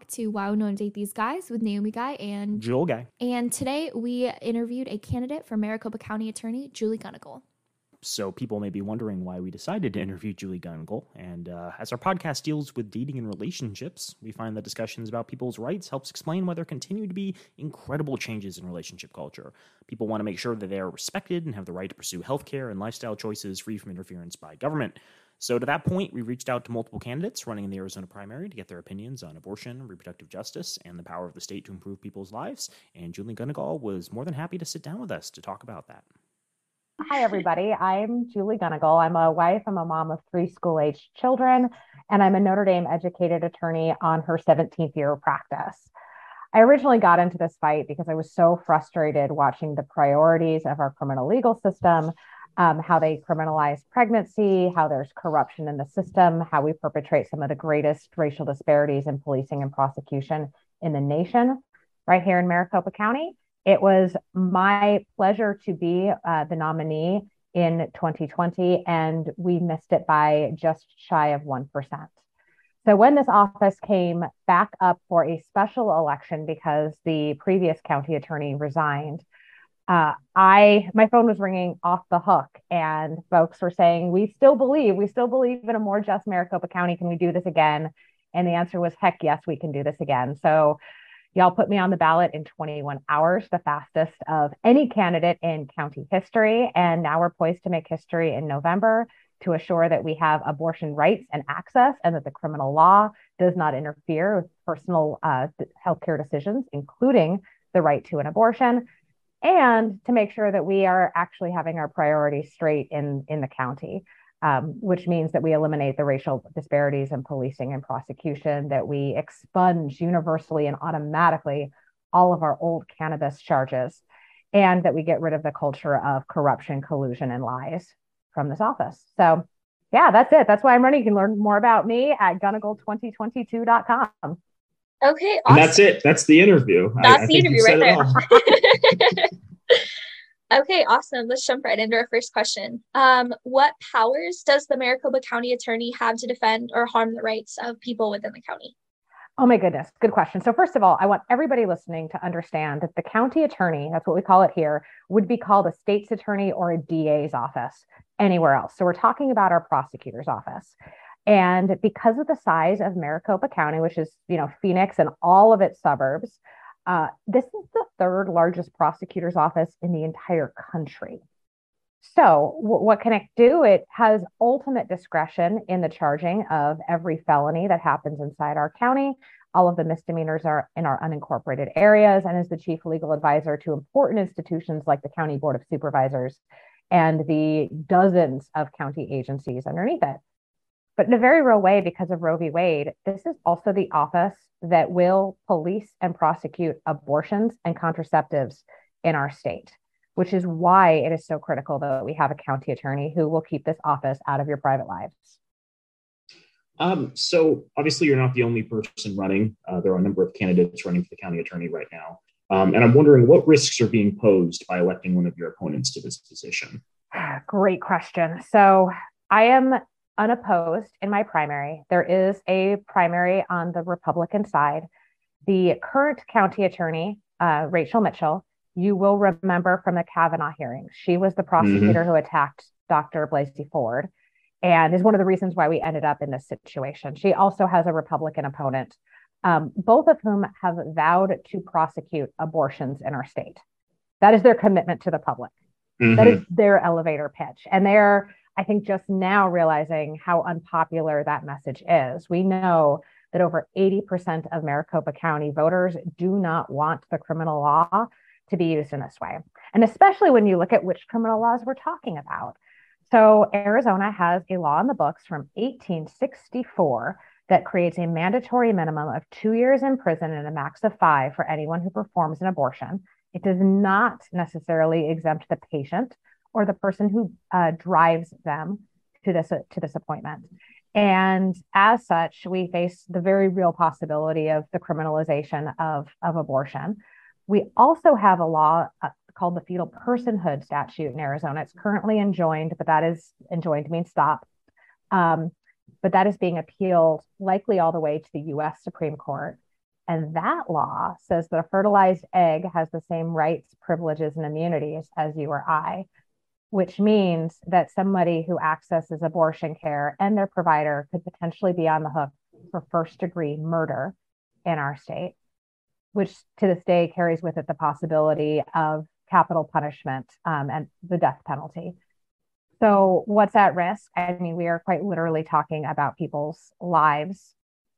back to Why No One Date These Guys with Naomi Guy and Joel Guy. And today we interviewed a candidate for Maricopa County Attorney, Julie Gunnigle. So people may be wondering why we decided to interview Julie Gunnigle. And uh, as our podcast deals with dating and relationships, we find that discussions about people's rights helps explain why there continue to be incredible changes in relationship culture. People want to make sure that they are respected and have the right to pursue healthcare and lifestyle choices free from interference by government. So, to that point, we reached out to multiple candidates running in the Arizona primary to get their opinions on abortion, reproductive justice, and the power of the state to improve people's lives. And Julie Gunnigle was more than happy to sit down with us to talk about that. Hi, everybody. I'm Julie Gunnigle. I'm a wife. I'm a mom of three school aged children, and I'm a Notre Dame educated attorney on her 17th year of practice. I originally got into this fight because I was so frustrated watching the priorities of our criminal legal system um, how they criminalize pregnancy, how there's corruption in the system, how we perpetrate some of the greatest racial disparities in policing and prosecution in the nation, right here in Maricopa County. It was my pleasure to be uh, the nominee in 2020, and we missed it by just shy of 1%. So, when this office came back up for a special election because the previous county attorney resigned, uh, I my phone was ringing off the hook, and folks were saying, "We still believe, we still believe in a more just Maricopa County. Can we do this again?" And the answer was, "Heck yes, we can do this again." So, y'all put me on the ballot in 21 hours, the fastest of any candidate in county history, and now we're poised to make history in November to assure that we have abortion rights and access, and that the criminal law does not interfere with personal uh, healthcare decisions, including the right to an abortion and to make sure that we are actually having our priorities straight in in the county um, which means that we eliminate the racial disparities in policing and prosecution that we expunge universally and automatically all of our old cannabis charges and that we get rid of the culture of corruption collusion and lies from this office. So yeah that's it. That's why i'm running. You can learn more about me at gunnigle2022.com Okay, awesome. And that's it. That's the interview. That's I, the I interview right there. okay, awesome. Let's jump right into our first question. Um, what powers does the Maricopa County Attorney have to defend or harm the rights of people within the county? Oh my goodness, good question. So first of all, I want everybody listening to understand that the county attorney, that's what we call it here, would be called a state's attorney or a DA's office anywhere else. So we're talking about our prosecutor's office. And because of the size of Maricopa County, which is, you know, Phoenix and all of its suburbs, uh, this is the third largest prosecutor's office in the entire country. So, w- what can it do? It has ultimate discretion in the charging of every felony that happens inside our county. All of the misdemeanors are in our unincorporated areas and is the chief legal advisor to important institutions like the County Board of Supervisors and the dozens of county agencies underneath it. But in a very real way, because of Roe v. Wade, this is also the office that will police and prosecute abortions and contraceptives in our state, which is why it is so critical that we have a county attorney who will keep this office out of your private lives. Um, so obviously, you're not the only person running. Uh, there are a number of candidates running for the county attorney right now. Um, and I'm wondering what risks are being posed by electing one of your opponents to this position. Great question. So I am unopposed in my primary. There is a primary on the Republican side. The current county attorney, uh, Rachel Mitchell, you will remember from the Kavanaugh hearings. She was the prosecutor mm-hmm. who attacked Dr. Blasey Ford and is one of the reasons why we ended up in this situation. She also has a Republican opponent, um, both of whom have vowed to prosecute abortions in our state. That is their commitment to the public. Mm-hmm. That is their elevator pitch. And they're I think just now realizing how unpopular that message is. We know that over 80% of Maricopa County voters do not want the criminal law to be used in this way. And especially when you look at which criminal laws we're talking about. So, Arizona has a law in the books from 1864 that creates a mandatory minimum of two years in prison and a max of five for anyone who performs an abortion. It does not necessarily exempt the patient or the person who uh, drives them to this to this appointment. And as such, we face the very real possibility of the criminalization of, of abortion. We also have a law uh, called the fetal personhood statute in Arizona. It's currently enjoined, but that is enjoined means stop. Um, but that is being appealed likely all the way to the US Supreme Court. And that law says that a fertilized egg has the same rights, privileges, and immunities as you or I, which means that somebody who accesses abortion care and their provider could potentially be on the hook for first degree murder in our state, which to this day carries with it the possibility of capital punishment um, and the death penalty. So, what's at risk? I mean, we are quite literally talking about people's lives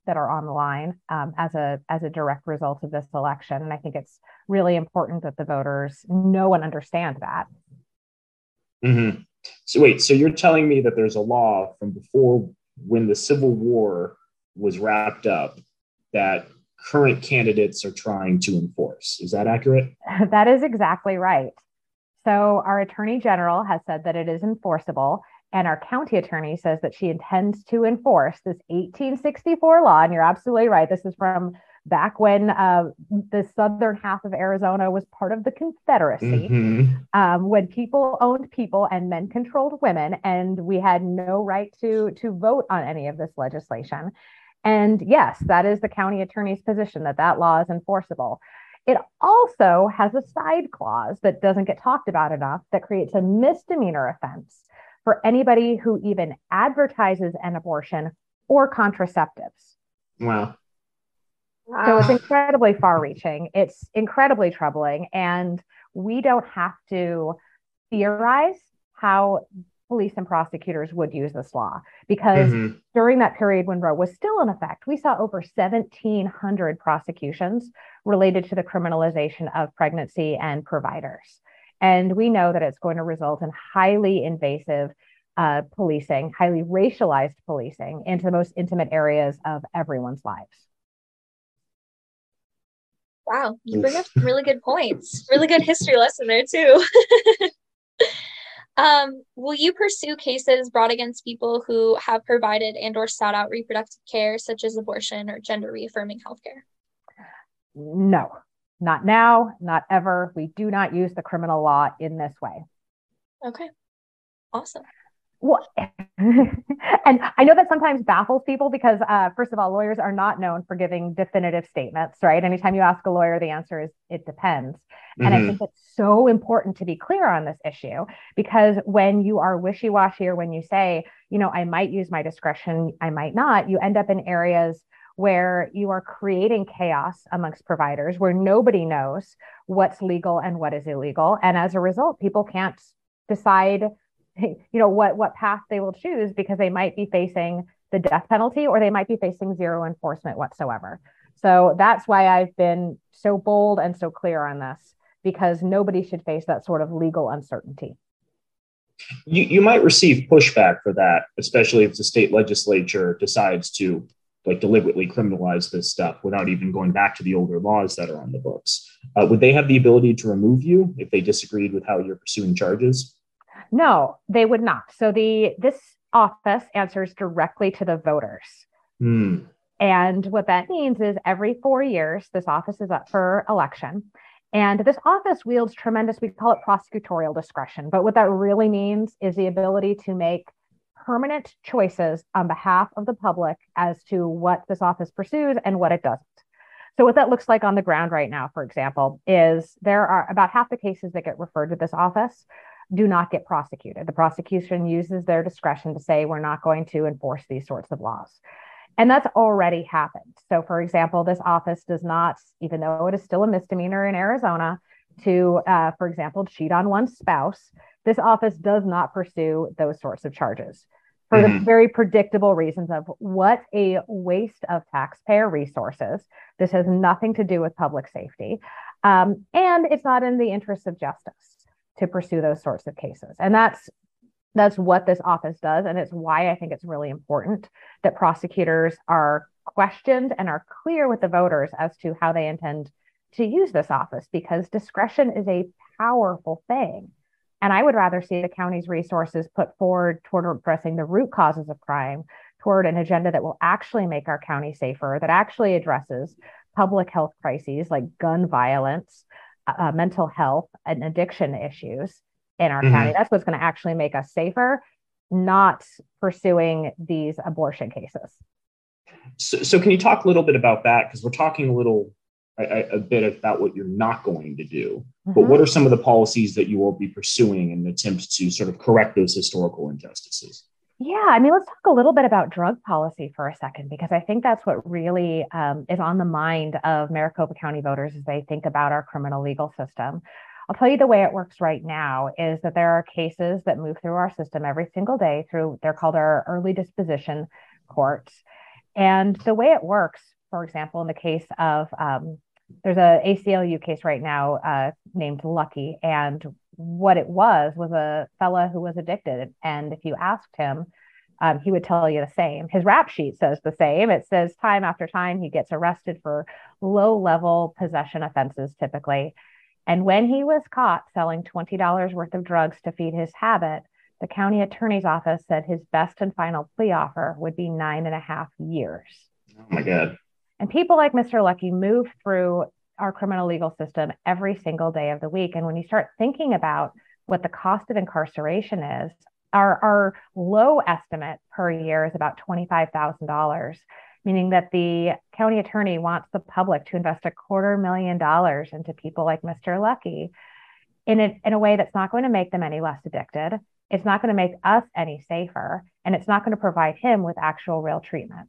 that are on the line um, as a as a direct result of this election, and I think it's really important that the voters know and understand that. Mm-hmm. So, wait, so you're telling me that there's a law from before when the Civil War was wrapped up that current candidates are trying to enforce. Is that accurate? that is exactly right. So, our attorney general has said that it is enforceable, and our county attorney says that she intends to enforce this 1864 law. And you're absolutely right. This is from back when uh, the southern half of Arizona was part of the Confederacy, mm-hmm. um, when people owned people and men controlled women, and we had no right to to vote on any of this legislation. And yes, that is the county attorney's position that that law is enforceable. It also has a side clause that doesn't get talked about enough that creates a misdemeanor offense for anybody who even advertises an abortion or contraceptives. Wow. Wow. So it's incredibly far reaching. It's incredibly troubling. And we don't have to theorize how police and prosecutors would use this law because mm-hmm. during that period when Roe was still in effect, we saw over 1,700 prosecutions related to the criminalization of pregnancy and providers. And we know that it's going to result in highly invasive uh, policing, highly racialized policing into the most intimate areas of everyone's lives. Wow, you bring up really good points. Really good history lesson there, too. Um, will you pursue cases brought against people who have provided and or sought out reproductive care, such as abortion or gender reaffirming healthcare? No, not now, not ever. We do not use the criminal law in this way. Okay, awesome. Well, and I know that sometimes baffles people because, uh, first of all, lawyers are not known for giving definitive statements, right? Anytime you ask a lawyer, the answer is it depends. Mm-hmm. And I mm-hmm. think it's so important to be clear on this issue because when you are wishy washy or when you say, you know, I might use my discretion, I might not, you end up in areas where you are creating chaos amongst providers where nobody knows what's legal and what is illegal. And as a result, people can't decide you know what what path they will choose because they might be facing the death penalty or they might be facing zero enforcement whatsoever. So that's why i've been so bold and so clear on this because nobody should face that sort of legal uncertainty. You, you might receive pushback for that especially if the state legislature decides to like deliberately criminalize this stuff without even going back to the older laws that are on the books. Uh, would they have the ability to remove you if they disagreed with how you're pursuing charges no, they would not. So the this office answers directly to the voters. Mm. And what that means is every four years, this office is up for election. And this office wields tremendous, we call it prosecutorial discretion. But what that really means is the ability to make permanent choices on behalf of the public as to what this office pursues and what it doesn't. So, what that looks like on the ground right now, for example, is there are about half the cases that get referred to this office do not get prosecuted. The prosecution uses their discretion to say, we're not going to enforce these sorts of laws. And that's already happened. So, for example, this office does not, even though it is still a misdemeanor in Arizona, to, uh, for example, cheat on one's spouse, this office does not pursue those sorts of charges for mm-hmm. the very predictable reasons of what a waste of taxpayer resources. This has nothing to do with public safety. Um, and it's not in the interest of justice to pursue those sorts of cases. And that's that's what this office does and it's why I think it's really important that prosecutors are questioned and are clear with the voters as to how they intend to use this office because discretion is a powerful thing. And I would rather see the county's resources put forward toward addressing the root causes of crime, toward an agenda that will actually make our county safer, that actually addresses public health crises like gun violence, uh, mental health and addiction issues in our mm-hmm. county. That's what's going to actually make us safer not pursuing these abortion cases. So, so can you talk a little bit about that? Because we're talking a little a, a, bit about what you're not going to do. Mm-hmm. But what are some of the policies that you will be pursuing in an attempt to sort of correct those historical injustices? Yeah, I mean, let's talk a little bit about drug policy for a second, because I think that's what really um, is on the mind of Maricopa County voters as they think about our criminal legal system. I'll tell you the way it works right now is that there are cases that move through our system every single day through, they're called our early disposition courts. And the way it works, for example, in the case of um, there's a ACLU case right now uh, named Lucky, and what it was was a fella who was addicted. And if you asked him, um, he would tell you the same. His rap sheet says the same. It says time after time he gets arrested for low level possession offenses typically. And when he was caught selling $20 worth of drugs to feed his habit, the county attorney's office said his best and final plea offer would be nine and a half years. Oh my God. And people like Mr. Lucky move through our criminal legal system every single day of the week. And when you start thinking about what the cost of incarceration is, our, our low estimate per year is about $25,000, meaning that the county attorney wants the public to invest a quarter million dollars into people like Mr. Lucky in a, in a way that's not going to make them any less addicted. It's not going to make us any safer, and it's not going to provide him with actual real treatment.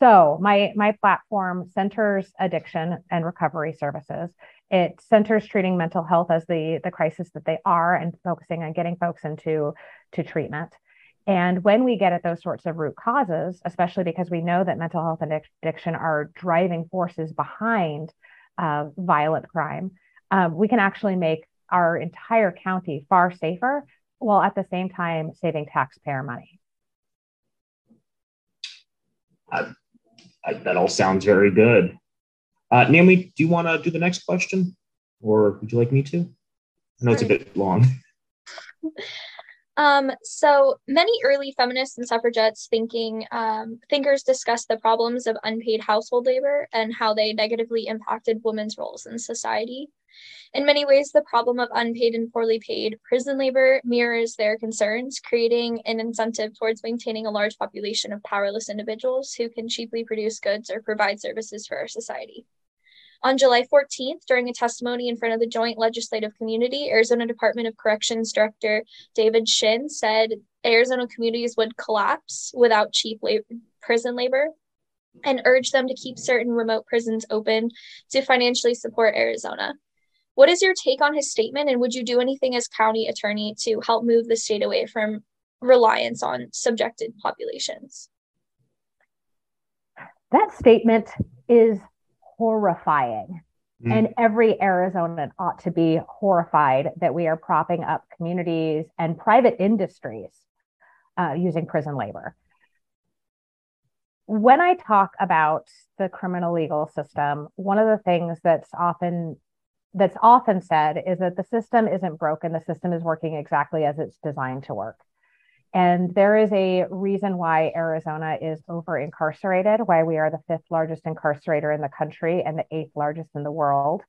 So my my platform centers addiction and recovery services. It centers treating mental health as the the crisis that they are and focusing on getting folks into to treatment. And when we get at those sorts of root causes, especially because we know that mental health and addiction are driving forces behind uh, violent crime, um, we can actually make our entire county far safer while at the same time saving taxpayer money. Uh, I, that all sounds very good. Uh, Naomi, do you want to do the next question, or would you like me to? I know it's a bit long. Um, so many early feminists and suffragettes thinking um, thinkers discussed the problems of unpaid household labor and how they negatively impacted women's roles in society. In many ways, the problem of unpaid and poorly paid prison labor mirrors their concerns, creating an incentive towards maintaining a large population of powerless individuals who can cheaply produce goods or provide services for our society. On July 14th, during a testimony in front of the Joint Legislative Community, Arizona Department of Corrections Director David Shinn said Arizona communities would collapse without cheap labor, prison labor and urged them to keep certain remote prisons open to financially support Arizona. What is your take on his statement, and would you do anything as county attorney to help move the state away from reliance on subjected populations? That statement is horrifying. Mm. And every Arizonan ought to be horrified that we are propping up communities and private industries uh, using prison labor. When I talk about the criminal legal system, one of the things that's often that's often said is that the system isn't broken. The system is working exactly as it's designed to work. And there is a reason why Arizona is over incarcerated, why we are the fifth largest incarcerator in the country and the eighth largest in the world.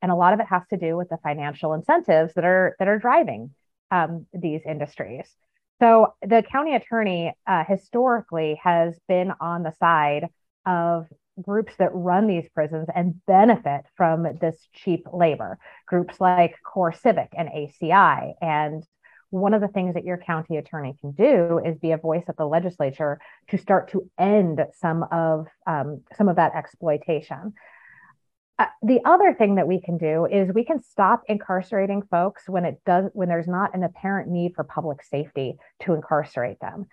And a lot of it has to do with the financial incentives that are that are driving um, these industries. So the county attorney uh, historically has been on the side of groups that run these prisons and benefit from this cheap labor. Groups like Core Civic and ACI. And one of the things that your county attorney can do is be a voice at the legislature to start to end some of um, some of that exploitation. Uh, the other thing that we can do is we can stop incarcerating folks when it does when there's not an apparent need for public safety to incarcerate them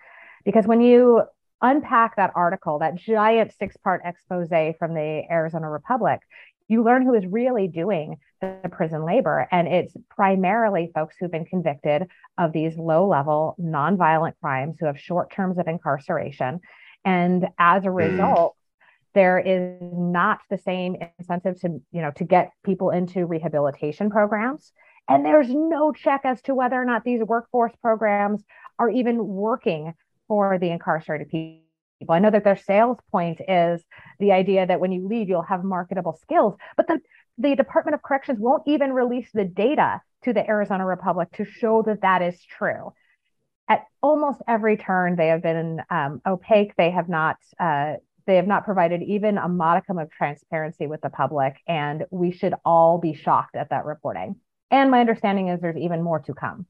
because when you unpack that article, that giant six part expose from the Arizona Republic, you learn who is really doing the prison labor. And it's primarily folks who've been convicted of these low level nonviolent crimes who have short terms of incarceration. And as a hmm. result, mm. there is not the same incentive to, you know, to get people into rehabilitation programs. And there's no check as to whether or not these workforce programs are even working for the incarcerated people. I know that their sales point is the idea that when you leave, you'll have marketable skills, but the, the Department of Corrections won't even release the data to the Arizona Republic to show that that is true. at almost every turn, they have been um, opaque. They have not. Uh, they have not provided even a modicum of transparency with the public, and we should all be shocked at that reporting. And my understanding is there's even more to come.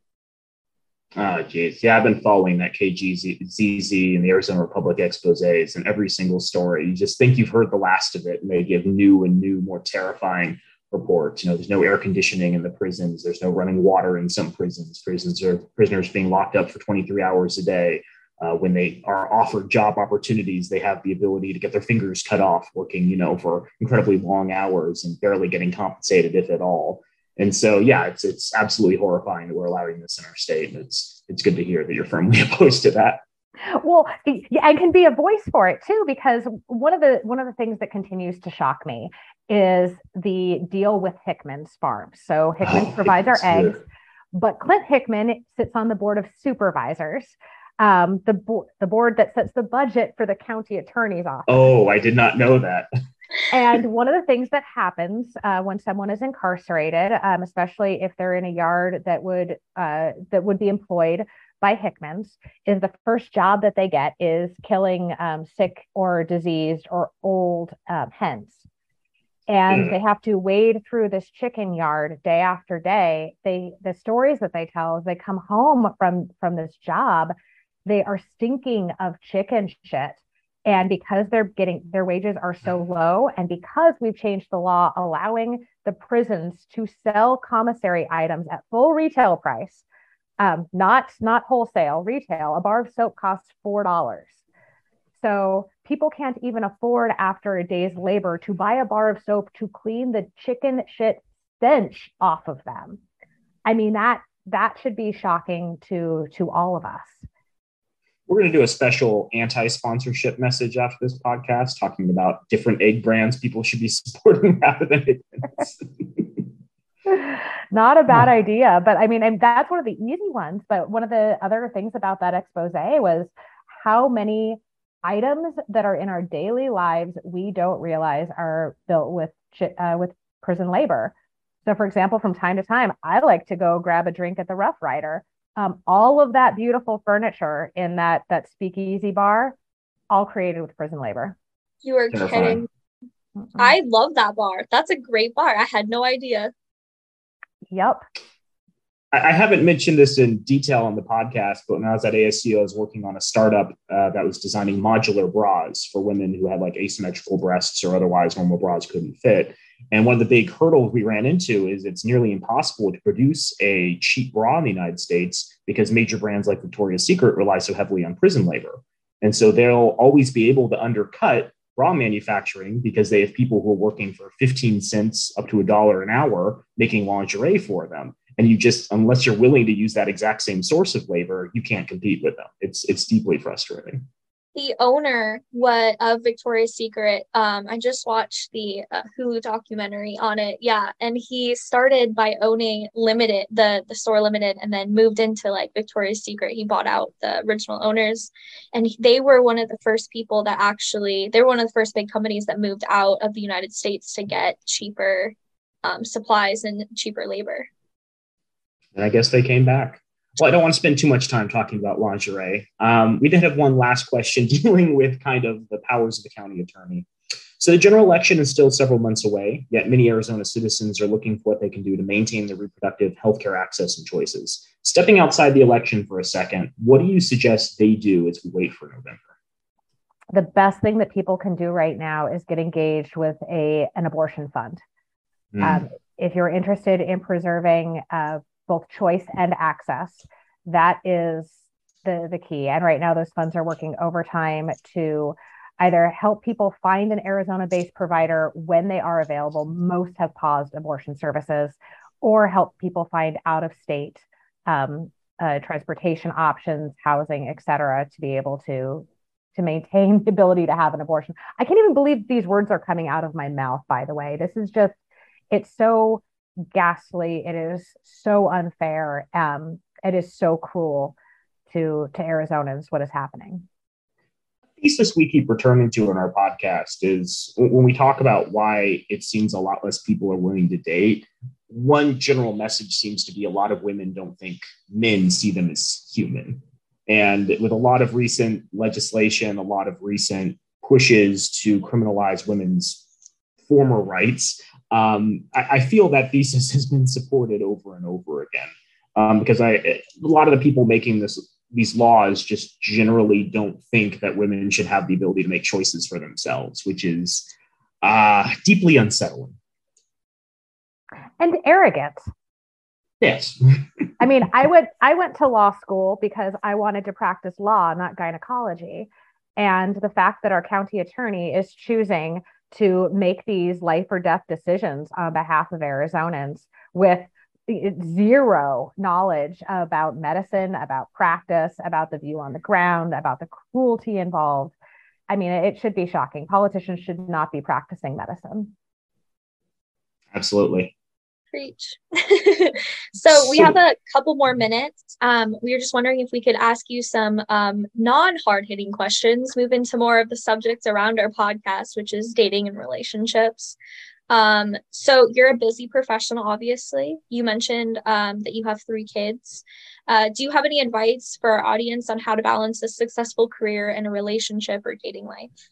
Oh, geez. Yeah, I've been following that KJZZ and the Arizona Republic exposes and every single story. You just think you've heard the last of it, and they give new and new, more terrifying reports. You know, there's no air conditioning in the prisons. There's no running water in some prisons. Prisons are prisoners being locked up for 23 hours a day. Uh, when they are offered job opportunities, they have the ability to get their fingers cut off working, you know, for incredibly long hours and barely getting compensated, if at all. And so, yeah, it's it's absolutely horrifying that we're allowing this in our state. And it's it's good to hear that you're firmly opposed to that. Well, I can be a voice for it too, because one of the one of the things that continues to shock me is the deal with Hickman's farm. So Hickman's oh, provides our eggs, but Clint Hickman sits on the board of supervisors. Um, the board the board that sets the budget for the county attorney's office. Oh, I did not know that. and one of the things that happens uh, when someone is incarcerated, um, especially if they're in a yard that would uh, that would be employed by Hickman's, is the first job that they get is killing um, sick or diseased or old um, hens, and mm. they have to wade through this chicken yard day after day. They the stories that they tell is they come home from from this job, they are stinking of chicken shit and because they're getting their wages are so low, and because we've changed the law allowing the prisons to sell commissary items at full retail price, um, not not wholesale, retail, a bar of soap costs four dollars. So people can't even afford after a day's labor to buy a bar of soap to clean the chicken shit stench off of them. I mean that that should be shocking to to all of us we're going to do a special anti-sponsorship message after this podcast talking about different egg brands people should be supporting rather than not a bad idea but i mean and that's one of the easy ones but one of the other things about that expose was how many items that are in our daily lives we don't realize are built with uh, with prison labor. So for example from time to time i like to go grab a drink at the rough rider um, all of that beautiful furniture in that that speakeasy bar, all created with prison labor. You are kidding. Mm-hmm. I love that bar. That's a great bar. I had no idea. Yep. I, haven't mentioned this in detail on the podcast, but when I was at ASU, I was working on a startup uh, that was designing modular bras for women who had like asymmetrical breasts or otherwise normal bras couldn't fit. And one of the big hurdles we ran into is it's nearly impossible to produce a cheap bra in the United States because major brands like Victoria's Secret rely so heavily on prison labor. And so they'll always be able to undercut bra manufacturing because they have people who are working for 15 cents up to a dollar an hour making lingerie for them. And you just, unless you're willing to use that exact same source of labor, you can't compete with them. It's it's deeply frustrating the owner what of Victoria's Secret. Um, I just watched the uh, Hulu documentary on it. Yeah, and he started by owning Limited, the the store Limited, and then moved into like Victoria's Secret. He bought out the original owners, and they were one of the first people that actually they were one of the first big companies that moved out of the United States to get cheaper um, supplies and cheaper labor. And I guess they came back well, I don't want to spend too much time talking about lingerie. Um, we did have one last question dealing with kind of the powers of the county attorney. So the general election is still several months away, yet many Arizona citizens are looking for what they can do to maintain their reproductive healthcare access and choices. Stepping outside the election for a second, what do you suggest they do as we wait for November? The best thing that people can do right now is get engaged with a an abortion fund. Mm. Um, if you're interested in preserving uh, both choice and access. That is the, the key. And right now, those funds are working overtime to either help people find an Arizona based provider when they are available. Most have paused abortion services, or help people find out of state um, uh, transportation options, housing, et cetera, to be able to to maintain the ability to have an abortion. I can't even believe these words are coming out of my mouth, by the way. This is just, it's so ghastly. It is so unfair. Um, it is so cruel to to Arizonans what is happening. The thesis we keep returning to in our podcast is when we talk about why it seems a lot less people are willing to date. One general message seems to be a lot of women don't think men see them as human. And with a lot of recent legislation, a lot of recent pushes to criminalize women's former rights, um, I, I, feel that thesis has been supported over and over again. Um, because I, a lot of the people making this these laws just generally don't think that women should have the ability to make choices for themselves, which is uh, deeply unsettling and arrogant. Yes. I mean, I went I went to law school because I wanted to practice law, not gynecology. And the fact that our county attorney is choosing to make these life or death decisions on behalf of Arizonans with eh, zero knowledge about medicine, about practice, about the view on the ground, about the cruelty involved. I mean, it should be shocking. Politicians should not be practicing medicine. Absolutely. Preach. so we have a couple more minutes. Um, we were just wondering if we could ask you some um, non hard hitting questions, move into more of the subjects around our podcast, which is dating and relationships. Um, so you're a busy professional, obviously. You mentioned um, that you have three kids. Uh, do you have any advice for our audience on how to balance a successful career and a relationship or dating life?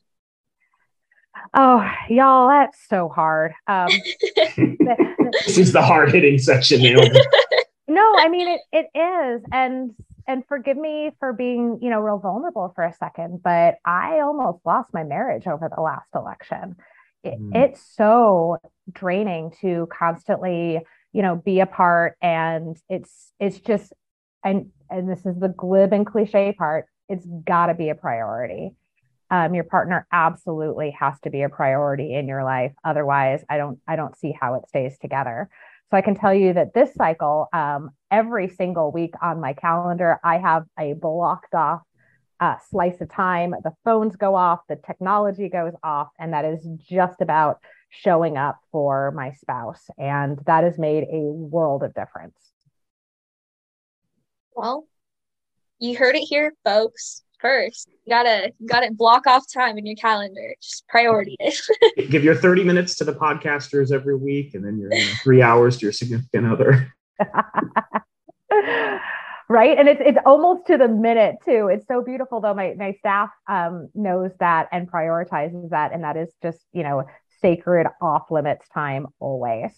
Oh, y'all, that's so hard. Um, this is the hard hitting section. no, I mean it. It is, and and forgive me for being you know real vulnerable for a second, but I almost lost my marriage over the last election it, mm. it's so draining to constantly you know be apart and it's it's just and and this is the glib and cliche part it's got to be a priority um, your partner absolutely has to be a priority in your life otherwise i don't i don't see how it stays together so i can tell you that this cycle um, every single week on my calendar i have a blocked off uh, slice of time, the phones go off, the technology goes off, and that is just about showing up for my spouse. And that has made a world of difference. Well, you heard it here, folks. First, you gotta you gotta block off time in your calendar. Just priority it. Give your 30 minutes to the podcasters every week, and then your three hours to your significant other. right and it's it's almost to the minute too it's so beautiful though my my staff um, knows that and prioritizes that and that is just you know sacred off limits time always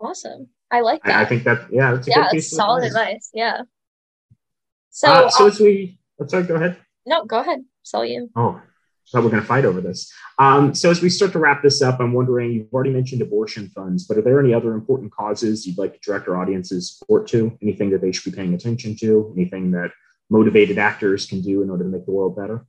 awesome i like that i, I think that yeah that's yeah that's solid advice. advice yeah so uh, so as we let's sorry go ahead no go ahead saw you oh thought we're going to fight over this. Um, so as we start to wrap this up, I'm wondering, you've already mentioned abortion funds, but are there any other important causes you'd like to direct our audience's support to? Anything that they should be paying attention to? Anything that motivated actors can do in order to make the world better?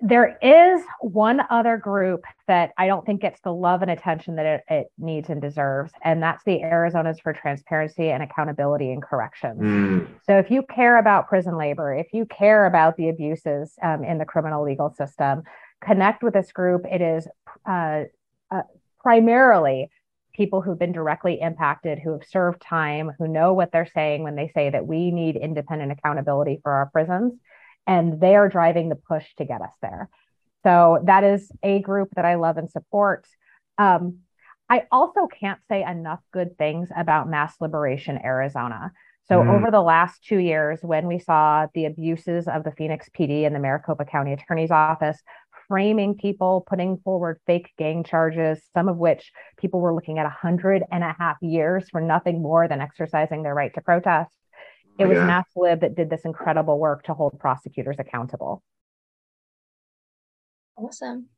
There is one other group that I don't think gets the love and attention that it, it needs and deserves, and that's the Arizonans for Transparency and Accountability and Corrections. Mm. So, if you care about prison labor, if you care about the abuses um, in the criminal legal system, connect with this group. It is uh, uh, primarily people who've been directly impacted, who have served time, who know what they're saying when they say that we need independent accountability for our prisons and they are driving the push to get us there. So that is a group that I love and support. Um, I also can't say enough good things about Mass Liberation Arizona. So, mm. over the last two years, when we saw the abuses of the Phoenix PD and the Maricopa County Attorney's Office framing people, putting forward fake gang charges, some of which people were looking at a hundred and a half years for nothing more than exercising their right to protest. It was yeah. MassLib that did this incredible work to hold prosecutors accountable. Awesome.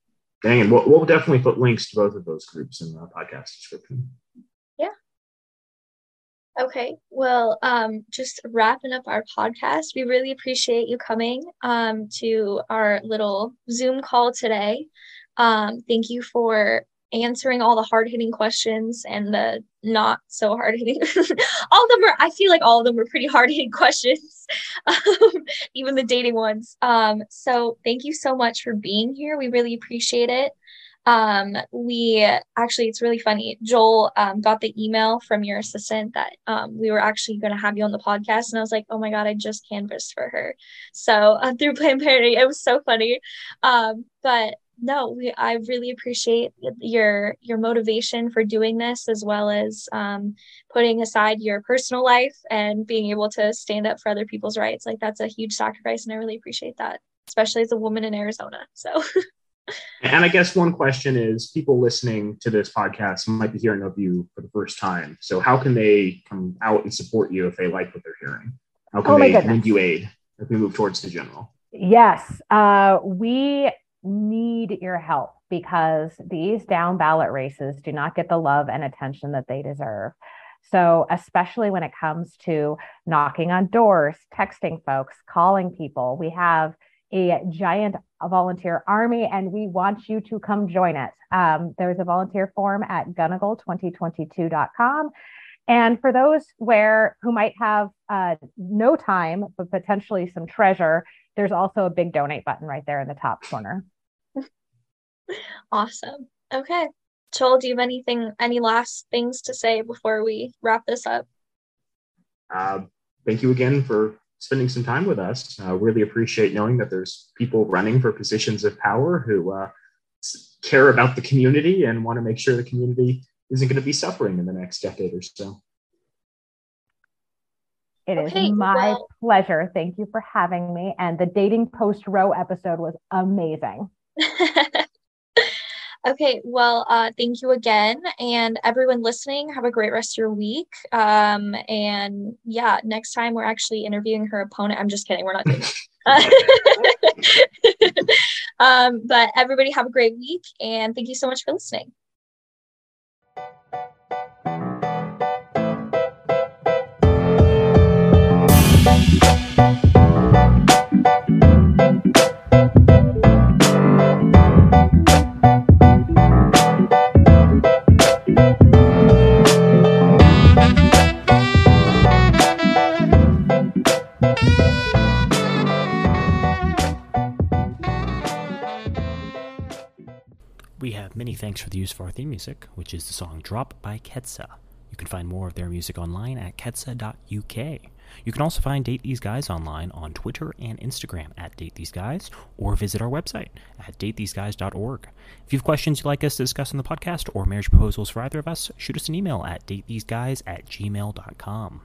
Dang, and we'll, we'll definitely put links to both of those groups in the podcast description. Yeah. Okay. Well, um, just wrapping up our podcast, we really appreciate you coming um, to our little Zoom call today. Um, thank you for answering all the hard hitting questions and the not so hard hitting. all of them are, I feel like all of them were pretty hard hitting questions, um, even the dating ones. Um, so thank you so much for being here. We really appreciate it. Um, we actually, it's really funny. Joel um, got the email from your assistant that um, we were actually going to have you on the podcast. And I was like, oh my God, I just canvassed for her. So uh, through Planned Parenthood, it was so funny. Um, but no, we, I really appreciate your your motivation for doing this, as well as um, putting aside your personal life and being able to stand up for other people's rights. Like that's a huge sacrifice, and I really appreciate that, especially as a woman in Arizona. So. and I guess one question is people listening to this podcast might be hearing of you for the first time. So how can they come out and support you if they like what they're hearing? How can oh they lend you aid if we move towards the general? Yes, uh, we need your help because these down ballot races do not get the love and attention that they deserve. So, especially when it comes to knocking on doors, texting folks, calling people, we have a giant volunteer army and we want you to come join it. Um, there's a volunteer form at gunnigle2022.com. And for those where who might have uh, no time but potentially some treasure, there's also a big donate button right there in the top corner. awesome. Okay. Joel, do you have anything, any last things to say before we wrap this up? Uh, thank you again for spending some time with us. Uh, really appreciate knowing that there's people running for positions of power who uh, care about the community and want to make sure the community isn't going to be suffering in the next decade or so. It okay, is my well, pleasure. Thank you for having me. And the dating post Roe episode was amazing. okay, well, uh, thank you again. And everyone listening, have a great rest of your week. Um, and yeah, next time we're actually interviewing her opponent. I'm just kidding. We're not doing that. um, but everybody have a great week. And thank you so much for listening. Thanks for the use of our theme music, which is the song Drop by Ketsa. You can find more of their music online at ketsa.uk. You can also find Date These Guys online on Twitter and Instagram at Date These Guys, or visit our website at datetheseguys.org. If you have questions you'd like us to discuss on the podcast or marriage proposals for either of us, shoot us an email at datetheseguys at gmail.com.